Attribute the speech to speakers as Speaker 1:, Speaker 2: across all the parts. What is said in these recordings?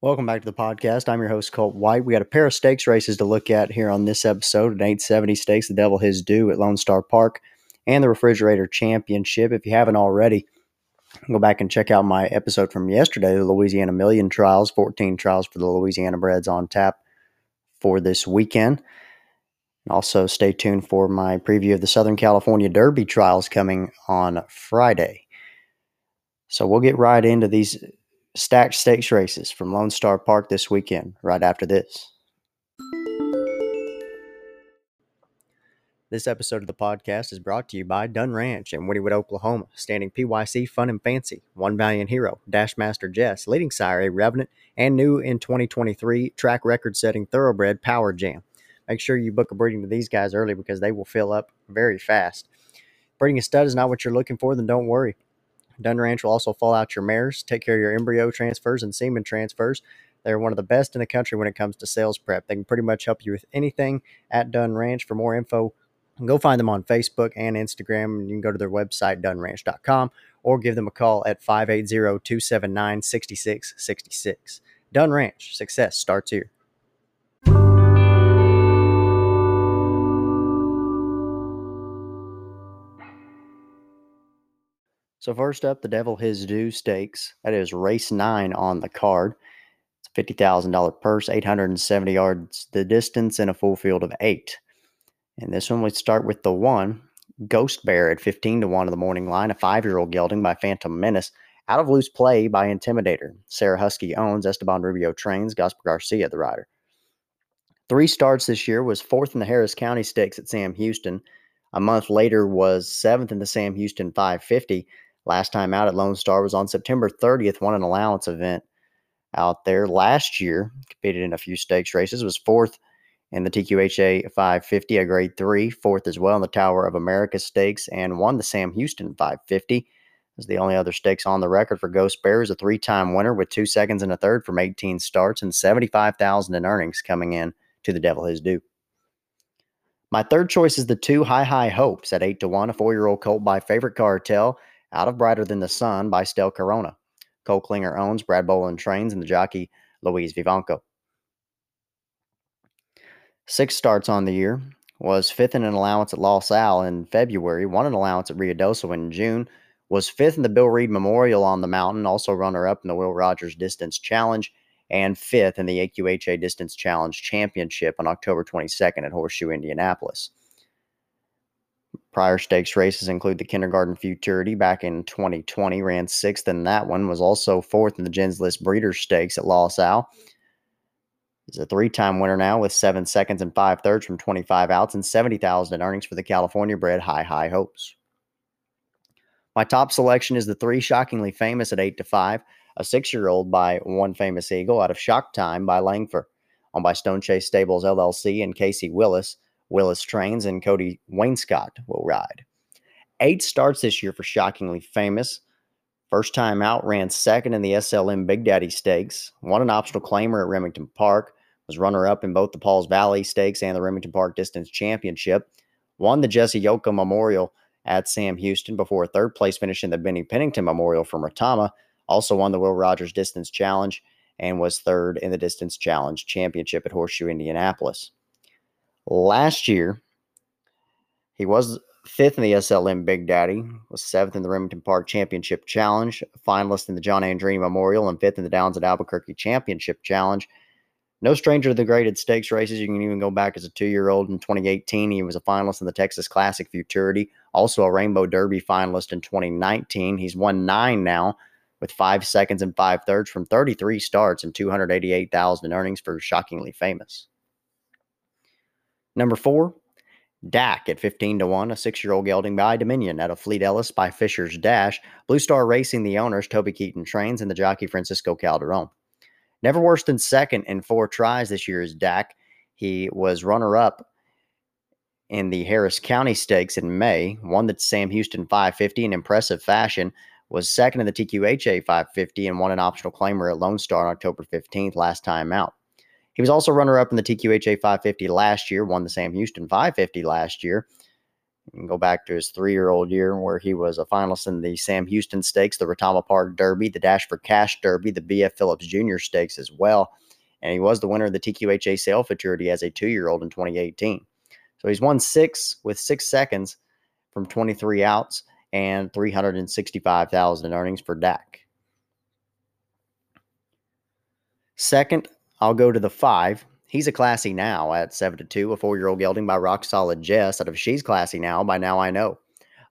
Speaker 1: Welcome back to the podcast. I'm your host, Colt White. We got a pair of stakes races to look at here on this episode an 870 Stakes, the Devil His Due at Lone Star Park, and the Refrigerator Championship. If you haven't already, go back and check out my episode from yesterday, the Louisiana Million Trials, 14 trials for the Louisiana Breds on tap for this weekend. Also stay tuned for my preview of the Southern California Derby trials coming on Friday. So we'll get right into these stacked stakes races from Lone Star Park this weekend, right after this. This episode of the podcast is brought to you by Dunn Ranch in Wynnewood, Oklahoma, standing PYC Fun and Fancy, One Valiant Hero, Dashmaster Jess, leading sire A Revenant, and new in 2023 track record setting thoroughbred Power Jam. Make sure you book a breeding to these guys early because they will fill up very fast. Breeding a stud is not what you're looking for, then don't worry. Dunn Ranch will also fall out your mares, take care of your embryo transfers and semen transfers. They're one of the best in the country when it comes to sales prep. They can pretty much help you with anything at Dunn Ranch. For more info, go find them on Facebook and Instagram. And you can go to their website, dunnranch.com, or give them a call at 580 279 6666. Dunn Ranch, success starts here. So first up, the Devil His Due Stakes. That is race nine on the card. It's a fifty thousand dollar purse, eight hundred and seventy yards the distance, in a full field of eight. And this one we start with the one Ghost Bear at fifteen to one of the morning line, a five year old gelding by Phantom Menace. Out of loose play by Intimidator. Sarah Husky owns Esteban Rubio trains Gasper Garcia the rider. Three starts this year was fourth in the Harris County Stakes at Sam Houston. A month later was seventh in the Sam Houston 550 Last time out at Lone Star was on September 30th, won an allowance event out there. Last year, competed in a few stakes races, was fourth in the TQHA 550, a grade three, fourth as well in the Tower of America Stakes, and won the Sam Houston 550. Is the only other stakes on the record for Ghost Bears, a three-time winner with two seconds and a third from 18 starts and 75,000 in earnings coming in to the Devil His Due. My third choice is the two High High Hopes at eight to one, a four-year-old colt by Favorite Cartel out of Brighter Than the Sun by Stel Corona. Cole Klinger owns Brad Boland trains and the jockey Luis Vivanco. Six starts on the year. Was fifth in an allowance at Los Al in February, won an allowance at Ruidoso in June, was fifth in the Bill Reed Memorial on the mountain, also runner up in the Will Rogers Distance Challenge, and fifth in the AQHA Distance Challenge Championship on October 22nd at Horseshoe, Indianapolis. Prior stakes races include the Kindergarten Futurity back in 2020, ran sixth in that one, was also fourth in the Gens List Breeders' Stakes at Los Al. He's a three time winner now with seven seconds and five thirds from 25 outs and 70,000 in earnings for the California bred High High Hopes. My top selection is the three shockingly famous at eight to five, a six year old by One Famous Eagle out of Shock Time by Langford, owned by Stone Chase Stables LLC and Casey Willis Willis trains, and Cody Wainscott will ride. Eight starts this year for Shockingly Famous. First time out, ran second in the SLM Big Daddy Stakes, won an optional claimer at Remington Park, was runner up in both the Pauls Valley Stakes and the Remington Park Distance Championship, won the Jesse Yoakum Memorial at Sam Houston before a third place finish in the Benny Pennington Memorial from Retama, also won the Will Rogers Distance Challenge, and was third in the Distance Challenge Championship at Horseshoe, Indianapolis. Last year, he was fifth in the SLM Big Daddy, was seventh in the Remington Park Championship Challenge, finalist in the John Andreini Memorial, and fifth in the Downs at Albuquerque Championship Challenge. No stranger to the graded stakes races. You can even go back as a two year old in 2018. He was a finalist in the Texas Classic Futurity, also a Rainbow Derby finalist in 2019. He's won nine now with five seconds and five thirds from 33 starts and 288,000 in earnings for Shockingly Famous. Number four, Dak at 15 to 1, a six year old gelding by Dominion out of Fleet Ellis by Fisher's Dash. Blue Star Racing, the owners, Toby Keaton trains, and the jockey Francisco Calderon. Never worse than second in four tries this year is Dak. He was runner up in the Harris County Stakes in May, won the Sam Houston 550 in impressive fashion, was second in the TQHA 550, and won an optional claimer at Lone Star on October 15th, last time out. He was also runner up in the TQHA 550 last year, won the Sam Houston 550 last year. You can go back to his three year old year where he was a finalist in the Sam Houston Stakes, the Retama Park Derby, the Dash for Cash Derby, the BF Phillips Jr. Stakes as well. And he was the winner of the TQHA sale futurity as a two year old in 2018. So he's won six with six seconds from 23 outs and 365,000 in earnings for Dak. Second, I'll go to the five. He's a classy now at 7 to 2, a four year old gelding by Rock Solid Jess. Out of She's Classy Now, by now I know.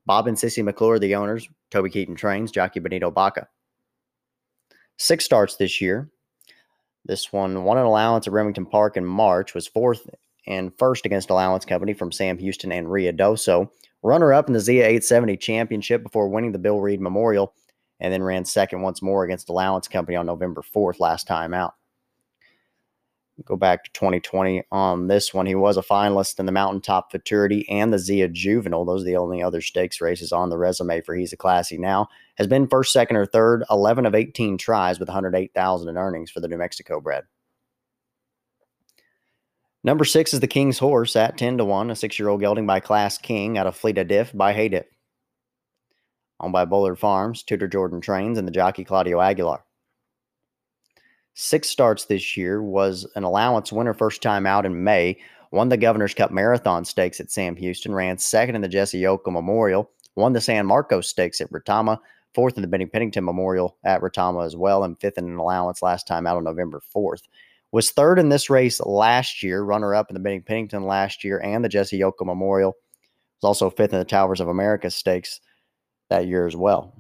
Speaker 1: Bob and Sissy McClure, the owners, Toby Keaton trains, jockey Benito Baca. Six starts this year. This one won an allowance at Remington Park in March, was fourth and first against Allowance Company from Sam Houston and Ruidoso. Runner up in the Zia 870 Championship before winning the Bill Reed Memorial, and then ran second once more against Allowance Company on November 4th, last time out go back to 2020 on um, this one. He was a finalist in the Mountaintop Futurity and the Zia Juvenile. Those are the only other stakes races on the resume for He's a Classy now. Has been first, second, or third, 11 of 18 tries with 108,000 in earnings for the New Mexico bred. Number six is the King's Horse at 10 to 1, a six year old gelding by Class King out of Fleet of Diff by Hay Diff. Owned by Bullard Farms, Tudor Jordan Trains, and the jockey Claudio Aguilar six starts this year, was an allowance winner first time out in May, won the Governor's Cup Marathon Stakes at Sam Houston, ran second in the Jesse Yoakum Memorial, won the San Marcos Stakes at Retama, fourth in the Benny Pennington Memorial at Retama as well, and fifth in an allowance last time out on November 4th. Was third in this race last year, runner up in the Benny Pennington last year and the Jesse Yoakum Memorial. Was also fifth in the Towers of America Stakes that year as well.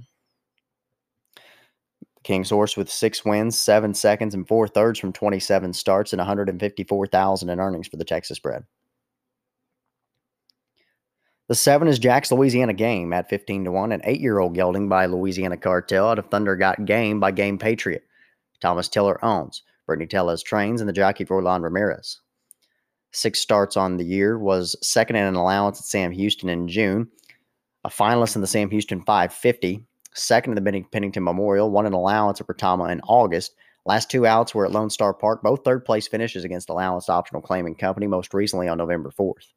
Speaker 1: King's Horse with six wins, seven seconds, and four thirds from 27 starts and 154,000 in earnings for the Texas bred. The seven is Jack's Louisiana Game at 15 to 1, an eight year old gelding by Louisiana Cartel out of Thunder Got Game by Game Patriot. Thomas Tiller owns. Brittany Tellez trains and the jockey for Orlando Ramirez. Six starts on the year, was second in an allowance at Sam Houston in June, a finalist in the Sam Houston 550, second in the Pennington Memorial, won an allowance at Retama in August. Last two outs were at Lone Star Park, both third place finishes against Allowance Optional Claiming Company, most recently on November 4th.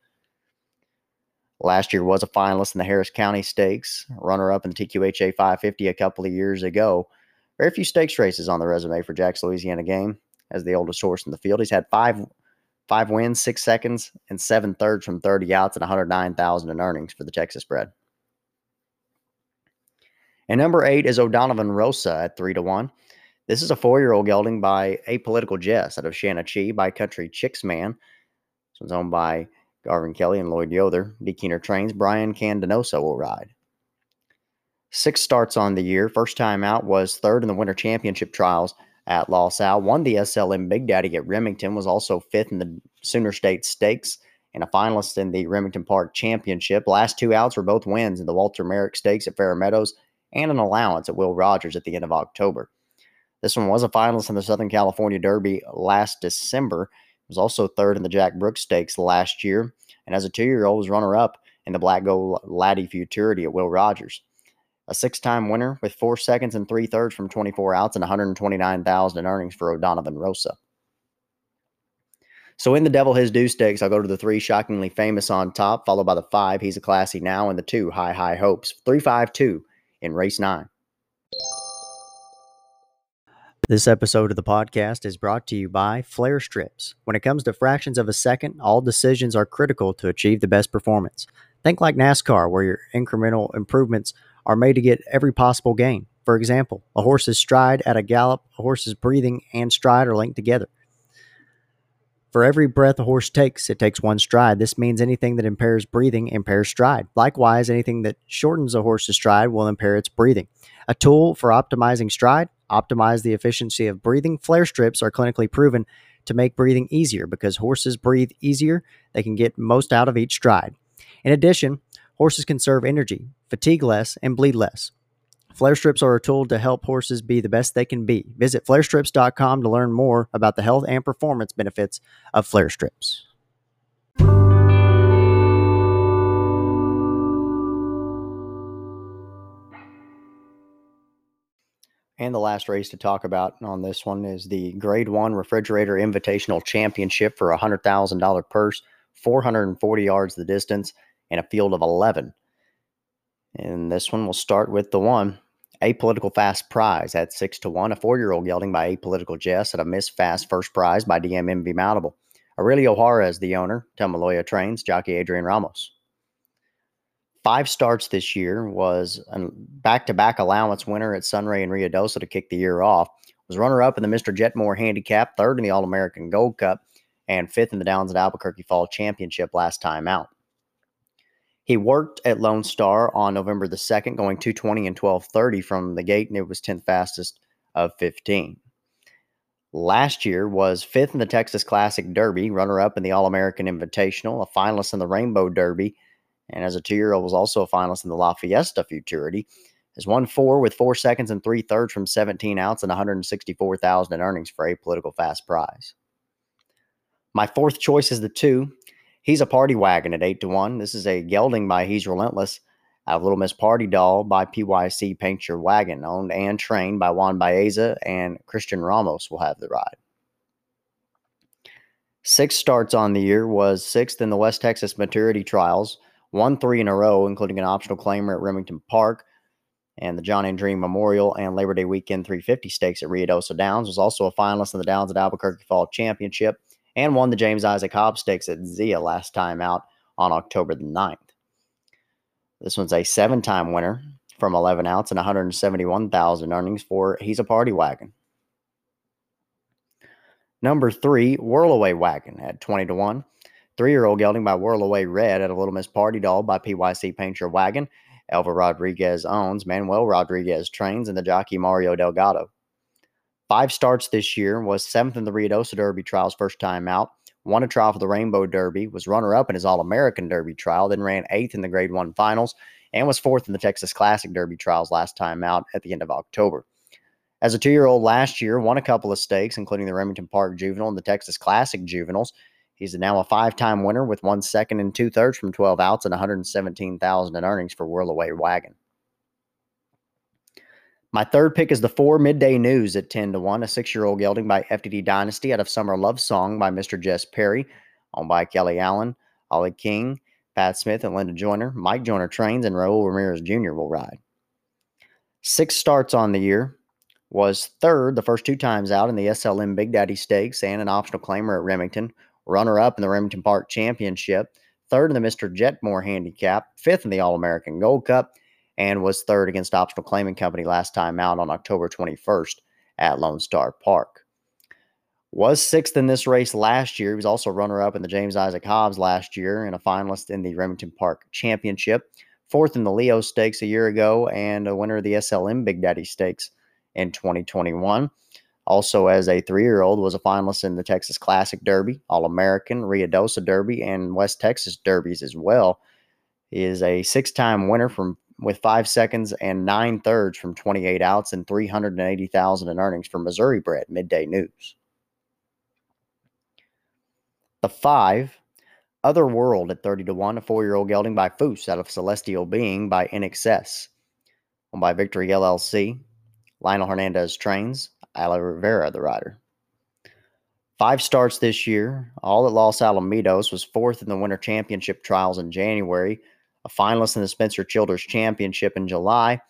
Speaker 1: Last year was a finalist in the Harris County Stakes, runner up in the TQHA 550 a couple of years ago. Very few stakes races on the resume for Jack's Louisiana game as the oldest horse in the field. He's had five five wins, six seconds, and seven thirds from 30 outs and 109,000 in earnings for the Texas bred. And number eight is O'Donovan Rosa at three to one. This is a four year old gelding by Apolitical Jess out of Shanachie by Country Chicks Man. This one's owned by Garvin Kelly and Lloyd Yother. D. Keener trains. Brian Candenoso will ride. Six starts on the year. First time out was third in the Winter Championship trials at Los Al. Won the SLM Big Daddy at Remington. Was also fifth in the Sooner State Stakes and a finalist in the Remington Park Championship. Last two outs were both wins in the Walter Merrick Stakes at Fair Meadows and an allowance at Will Rogers at the end of October. This one was a finalist in the Southern California Derby last December. It was also third in the Jack Brooks Stakes last year, and as a two-year-old was runner-up in the Black Gold Laddie Futurity at Will Rogers. A six-time winner with four seconds and three thirds from 24 outs and 129,000 in earnings for O'Donovan Rosa. So in the Devil His Due stakes, I'll go to the three shockingly famous on top, followed by the five. He's a classy now, and the two high high hopes. Three five two in race nine. This episode of the podcast is brought to you by Flare Strips. When it comes to fractions of a second, all decisions are critical to achieve the best performance. Think like NASCAR, where your incremental improvements are made to get every possible gain. For example, a horse's stride at a gallop, a horse's breathing and stride are linked together. For every breath a horse takes, it takes one stride. This means anything that impairs breathing impairs stride. Likewise, anything that shortens a horse's stride will impair its breathing. A tool for optimizing stride, optimize the efficiency of breathing. Flare strips are clinically proven to make breathing easier because horses breathe easier. They can get most out of each stride. In addition, horses conserve energy, fatigue less, and bleed less. Flare strips are a tool to help horses be the best they can be. Visit flarestrips.com to learn more about the health and performance benefits of flare strips. And the last race to talk about on this one is the Grade 1 Refrigerator Invitational Championship for a $100,000 purse, 440 yards the distance and a field of 11. And this one will start with the one. Apolitical Fast Prize at 6 to 1. A four year old gelding by Apolitical Jess at a Miss Fast First Prize by DMMV Mountable. Aurelio Juarez, the owner. Tamaloya Trains, jockey Adrian Ramos. Five starts this year was a back to back allowance winner at Sunray and Ruidoso to kick the year off. Was runner up in the Mr. Jetmore Handicap, third in the All American Gold Cup, and fifth in the Downs at Albuquerque Fall Championship last time out. He worked at Lone Star on November the 2nd, going 220 and 1230 from the gate, and it was 10th fastest of 15. Last year was fifth in the Texas Classic Derby, runner up in the All American Invitational, a finalist in the Rainbow Derby, and as a two year old was also a finalist in the La Fiesta Futurity. Has won four with four seconds and three thirds from 17 outs and 164,000 in earnings for Apolitical Fast Prize. My fourth choice is the two. He's a party wagon at eight to one. This is a gelding by He's Relentless out of Little Miss Party Doll by PYC Paint Your Wagon, owned and trained by Juan Baeza, and Christian Ramos will have the ride. Six starts on the year was sixth in the West Texas Maturity Trials, won three in a row, including an optional claimer at Remington Park, and the John Andreini Memorial and Labor Day Weekend 350 Stakes at Ruidoso Downs. Was also a finalist in the Downs at Albuquerque Fall Championship and won the James Isaac Hobbs Stakes at Zia last time out on October the 9th. This one's a seven time winner from 11 outs and 171,000 earnings for He's a Party Wagon. Number three, Whirlaway Wagon at 20 to 1. Three year old gelding by Whirlaway Red at a Little Miss Party Doll by PYC Paint Your Wagon. Elva Rodriguez owns, Manuel Rodriguez trains, and the jockey Mario Delgado. Five starts this year, was seventh in the Ruidoso Derby trials first time out, won a trial for the Rainbow Derby, was runner up in his All American Derby trial, then ran eighth in the Grade 1 finals, and was fourth in the Texas Classic Derby trials last time out at the end of October. As a two year old last year, won a couple of stakes, including the Remington Park Juvenile and the Texas Classic Juveniles. He's now a five time winner with one second and two thirds from 12 outs and 117000 in earnings for Whirlaway Wagon. My third pick is the four midday news at 10 to 1, a six year old gelding by FTD Dynasty out of Summer Love Song by Mr. Jess Perry, owned by Kelly Allen, Ollie King, Pat Smith, and Linda Joyner. Mike Joyner trains, and Raul Ramirez Jr. will ride. Six starts on the year. Was third the first two times out in the SLM Big Daddy Stakes and an optional claimer at Remington. Runner up in the Remington Park Championship. Third in the Mr. Jetmore Handicap. Fifth in the All American Gold Cup and was third against Optional Claiming Company last time out on October 21st at Lone Star Park. Was sixth in this race last year. He was also runner up in the James Isaac Hobbs last year and a finalist in the Remington Park Championship. Fourth in the Leo Stakes a year ago and a winner of the SLM Big Daddy Stakes in 2021. Also, as a three year old, was a finalist in the Texas Classic Derby, All American, Ruidoso Derby, and West Texas Derbies as well. He is a six time winner from with five seconds and nine thirds from 28 outs and 380,000 in earnings for Missouri bred midday news. The five, Other World at 30 to 1, a four year old gelding by Foose out of Celestial Being by INXS. Owned by Victory LLC. Lionel Hernandez trains, Ala Rivera, the rider. Five starts this year, all at Los Alamitos, was fourth in the Winter Championship trials in January, a finalist in the Spencer Childers Championship in July,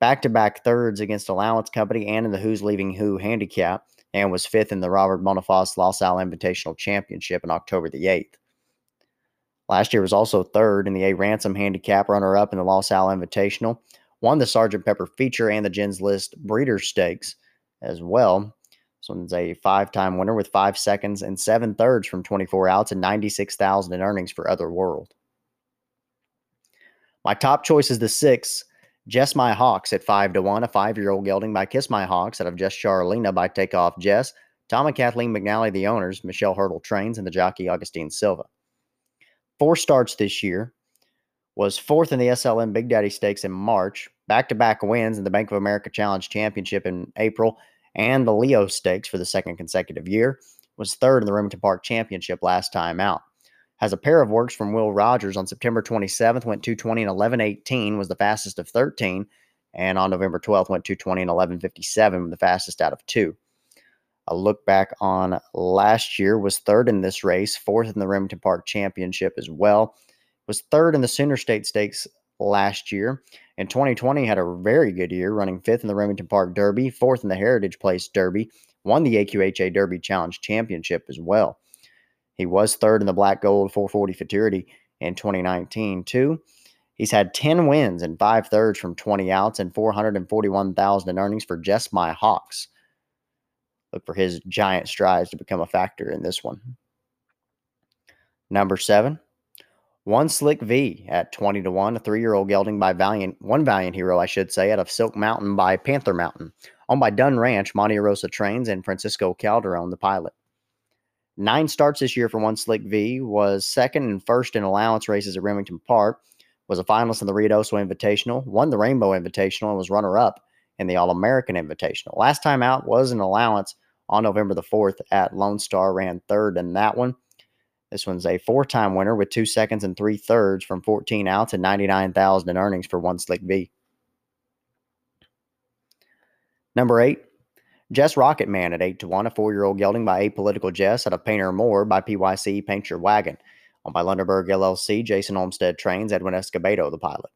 Speaker 1: back to back thirds against Allowance Company and in the Who's Leaving Who handicap, and was fifth in the Robert Boniface Los Al Invitational Championship in October the 8th. Last year was also third in the A Ransom handicap, runner up in the Los Al Invitational, won the Sergeant Pepper feature and the Jens List Breeder Stakes as well. This one's a five time winner with five seconds and seven thirds from 24 outs and 96,000 in earnings for Other World. My top choice is the six, Jess My Hocks at five to one, a five year old gelding by Kiss My Hocks out of Jess Charlena by Takeoff Jess, Tom and Kathleen McNally, the owners, Michelle Hurdle trains, and the jockey Augustine Silva. Four starts this year, was fourth in the SLM Big Daddy Stakes in March, back to back wins in the Bank of America Challenge Championship in April, and the Leo Stakes for the second consecutive year, was third in the Remington Park Championship last time out has a pair of works from Will Rogers on September 27th, went 220 and 1118, was the fastest of 13. And on November 12th, went 220 and 1157, the fastest out of two. A look back on last year was third in this race, fourth in the Remington Park Championship as well. was third in the Sooner State Stakes last year. In 2020, had a very good year, running fifth in the Remington Park Derby, fourth in the Heritage Place Derby, won the AQHA Derby Challenge Championship as well. He was third in the Black Gold 440 Futurity in 2019 too. He's had 10 wins and five thirds from 20 outs and 441,000 in earnings for Jess My Hocks. Look for his giant strides to become a factor in this one. Number seven, one Slick V at 20 to 1, a three year old gelding by Valiant, one Valiant Hero, I should say, out of Silk Mountain by Panther Mountain, owned by Dunn Ranch, Monte Rosa Trains, and Francisco Calderon, the pilot. Nine starts this year for one Slick V, was second and first in allowance races at Remington Park, was a finalist in the Ruidoso Invitational, won the Rainbow Invitational, and was runner up in the All American Invitational. Last time out was an allowance on November the 4th at Lone Star, ran third in that one. This one's a four time winner with two seconds and three thirds from 14 outs and 99,000 in earnings for one Slick V. Number eight, Jess Rocket Man at 8 to 1, a four year old gelding by Apolitical Jess out of Painter Moore by PYC Paint Your Wagon. On by Lunderberg LLC, Jason Olmstead trains Edwin Escobedo, the pilot.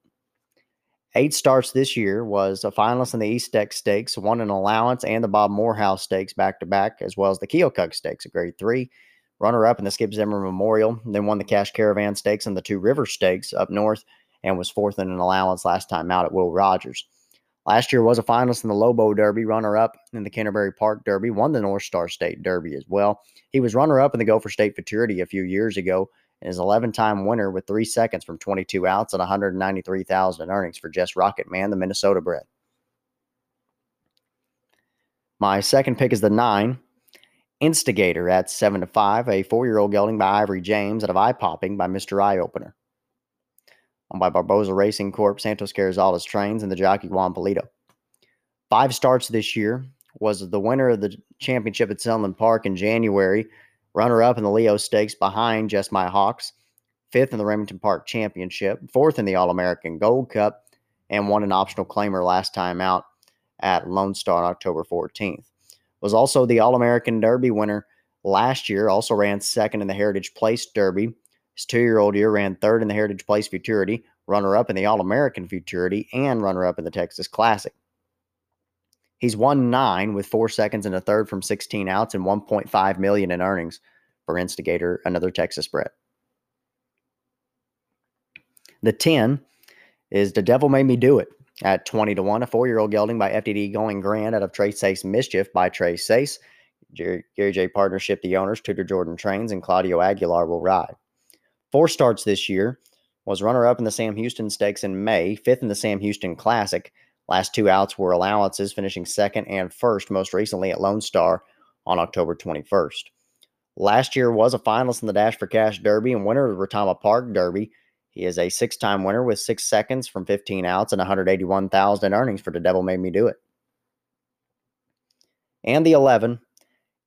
Speaker 1: Eight starts this year was a finalist in the East Deck Stakes, won an allowance and the Bob Morehouse Stakes back to back, as well as the Keokuk Stakes, a grade three. Runner up in the Skip Zimmer Memorial, then won the Cash Caravan Stakes and the two River Stakes up north, and was fourth in an allowance last time out at Will Rogers. Last year was a finalist in the Lobo Derby, runner up in the Canterbury Park Derby, won the North Star State Derby as well. He was runner up in the Gopher State Futurity a few years ago and is 11 time winner with three seconds from 22 outs and 193,000 in earnings for Jess Rocket Man, the Minnesota bred. My second pick is the nine, Instygator at 7 to 5, a four year old gelding by Ivory James out of Eye Popping by Mr. Eye Opener owned by Barboza Racing Corp, Santos Carrizales Trains, and the jockey Juan Polito. Five starts this year, was the winner of the championship at Sunland Park in January, runner up in the Leo Stakes behind Jess My Hocks, fifth in the Remington Park Championship, fourth in the All American Gold Cup, and won an optional claimer last time out at Lone Star on October 14th. Was also the All American Derby winner last year, also ran second in the Heritage Place Derby, his two year old year ran third in the Heritage Place Futurity, runner up in the All American Futurity, and runner up in the Texas Classic. He's won nine with four seconds and a third from 16 outs and 1.5 million in earnings for Instygator, another Texas bred. The 10 is The Devil Made Me Do It at 20 to 1, a four year old gelding by FTD Going Grand out of Trace Ace Mischief by Trace Ace. Gary, Gary J. Partnership, the owners, Tudor Jordan Trains, and Claudio Aguilar will ride. Four starts this year. Was runner up in the Sam Houston Stakes in May, fifth in the Sam Houston Classic. Last two outs were allowances, finishing second and first, most recently at Lone Star on October 21st. Last year was a finalist in the Dash for Cash Derby and winner of the Retama Park Derby. He is a six time winner with six seconds from 15 outs and 181,000 in earnings for The Devil Made Me Do It. And the 11,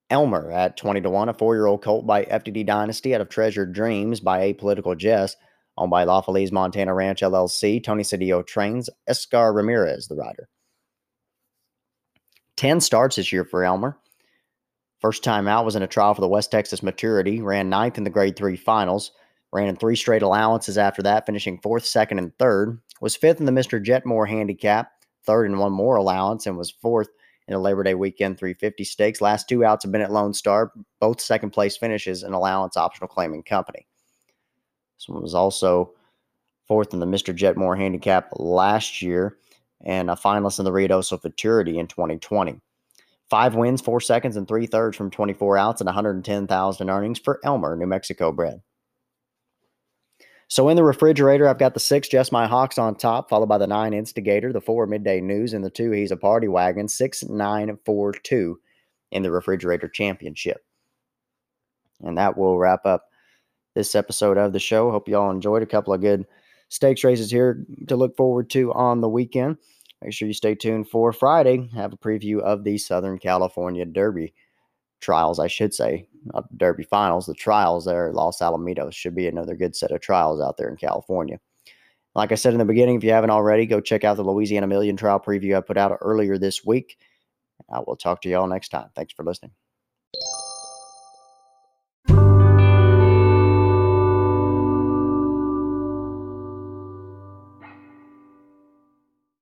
Speaker 1: Elmer at 20 to 1, a four year old colt by FTD Dynasty out of Treasured Dreams by Apolitical Jess, owned by La Feliz Montana Ranch LLC. Tony Cedillo trains Escar Ramirez, the rider. 10 starts this year for Elmer. First time out was in a trial for the West Texas Maturity, ran ninth in the grade three finals, ran in three straight allowances after that, finishing fourth, second, and third. Was fifth in the Mr. Jetmore handicap, third in one more allowance, and was fourth in a Labor Day weekend 350 stakes. Last two outs have been at Lone Star, both second place finishes in allowance optional claiming company. This one was also fourth in the Mr. Jetmore handicap last year and a finalist in the Ruidoso Futurity in 2020. Five wins, four seconds, and three thirds from 24 outs and 110,000 earnings for Elmer, New Mexico bred. So in the refrigerator, I've got the six Jess My Hocks on top, followed by the nine Instygator, the four Midday News, and the two He's a Party Wagon, six, nine, four, two in the refrigerator championship. And that will wrap up this episode of the show. Hope you all enjoyed a couple of good stakes races here to look forward to on the weekend. Make sure you stay tuned for Friday. Have a preview of the Southern California Derby trials, I should say, not Derby finals, the trials there at Los Alamitos should be another good set of trials out there in California. Like I said in the beginning, if you haven't already, go check out the Louisiana Million trial preview I put out earlier this week. I will talk to you all next time. Thanks for listening.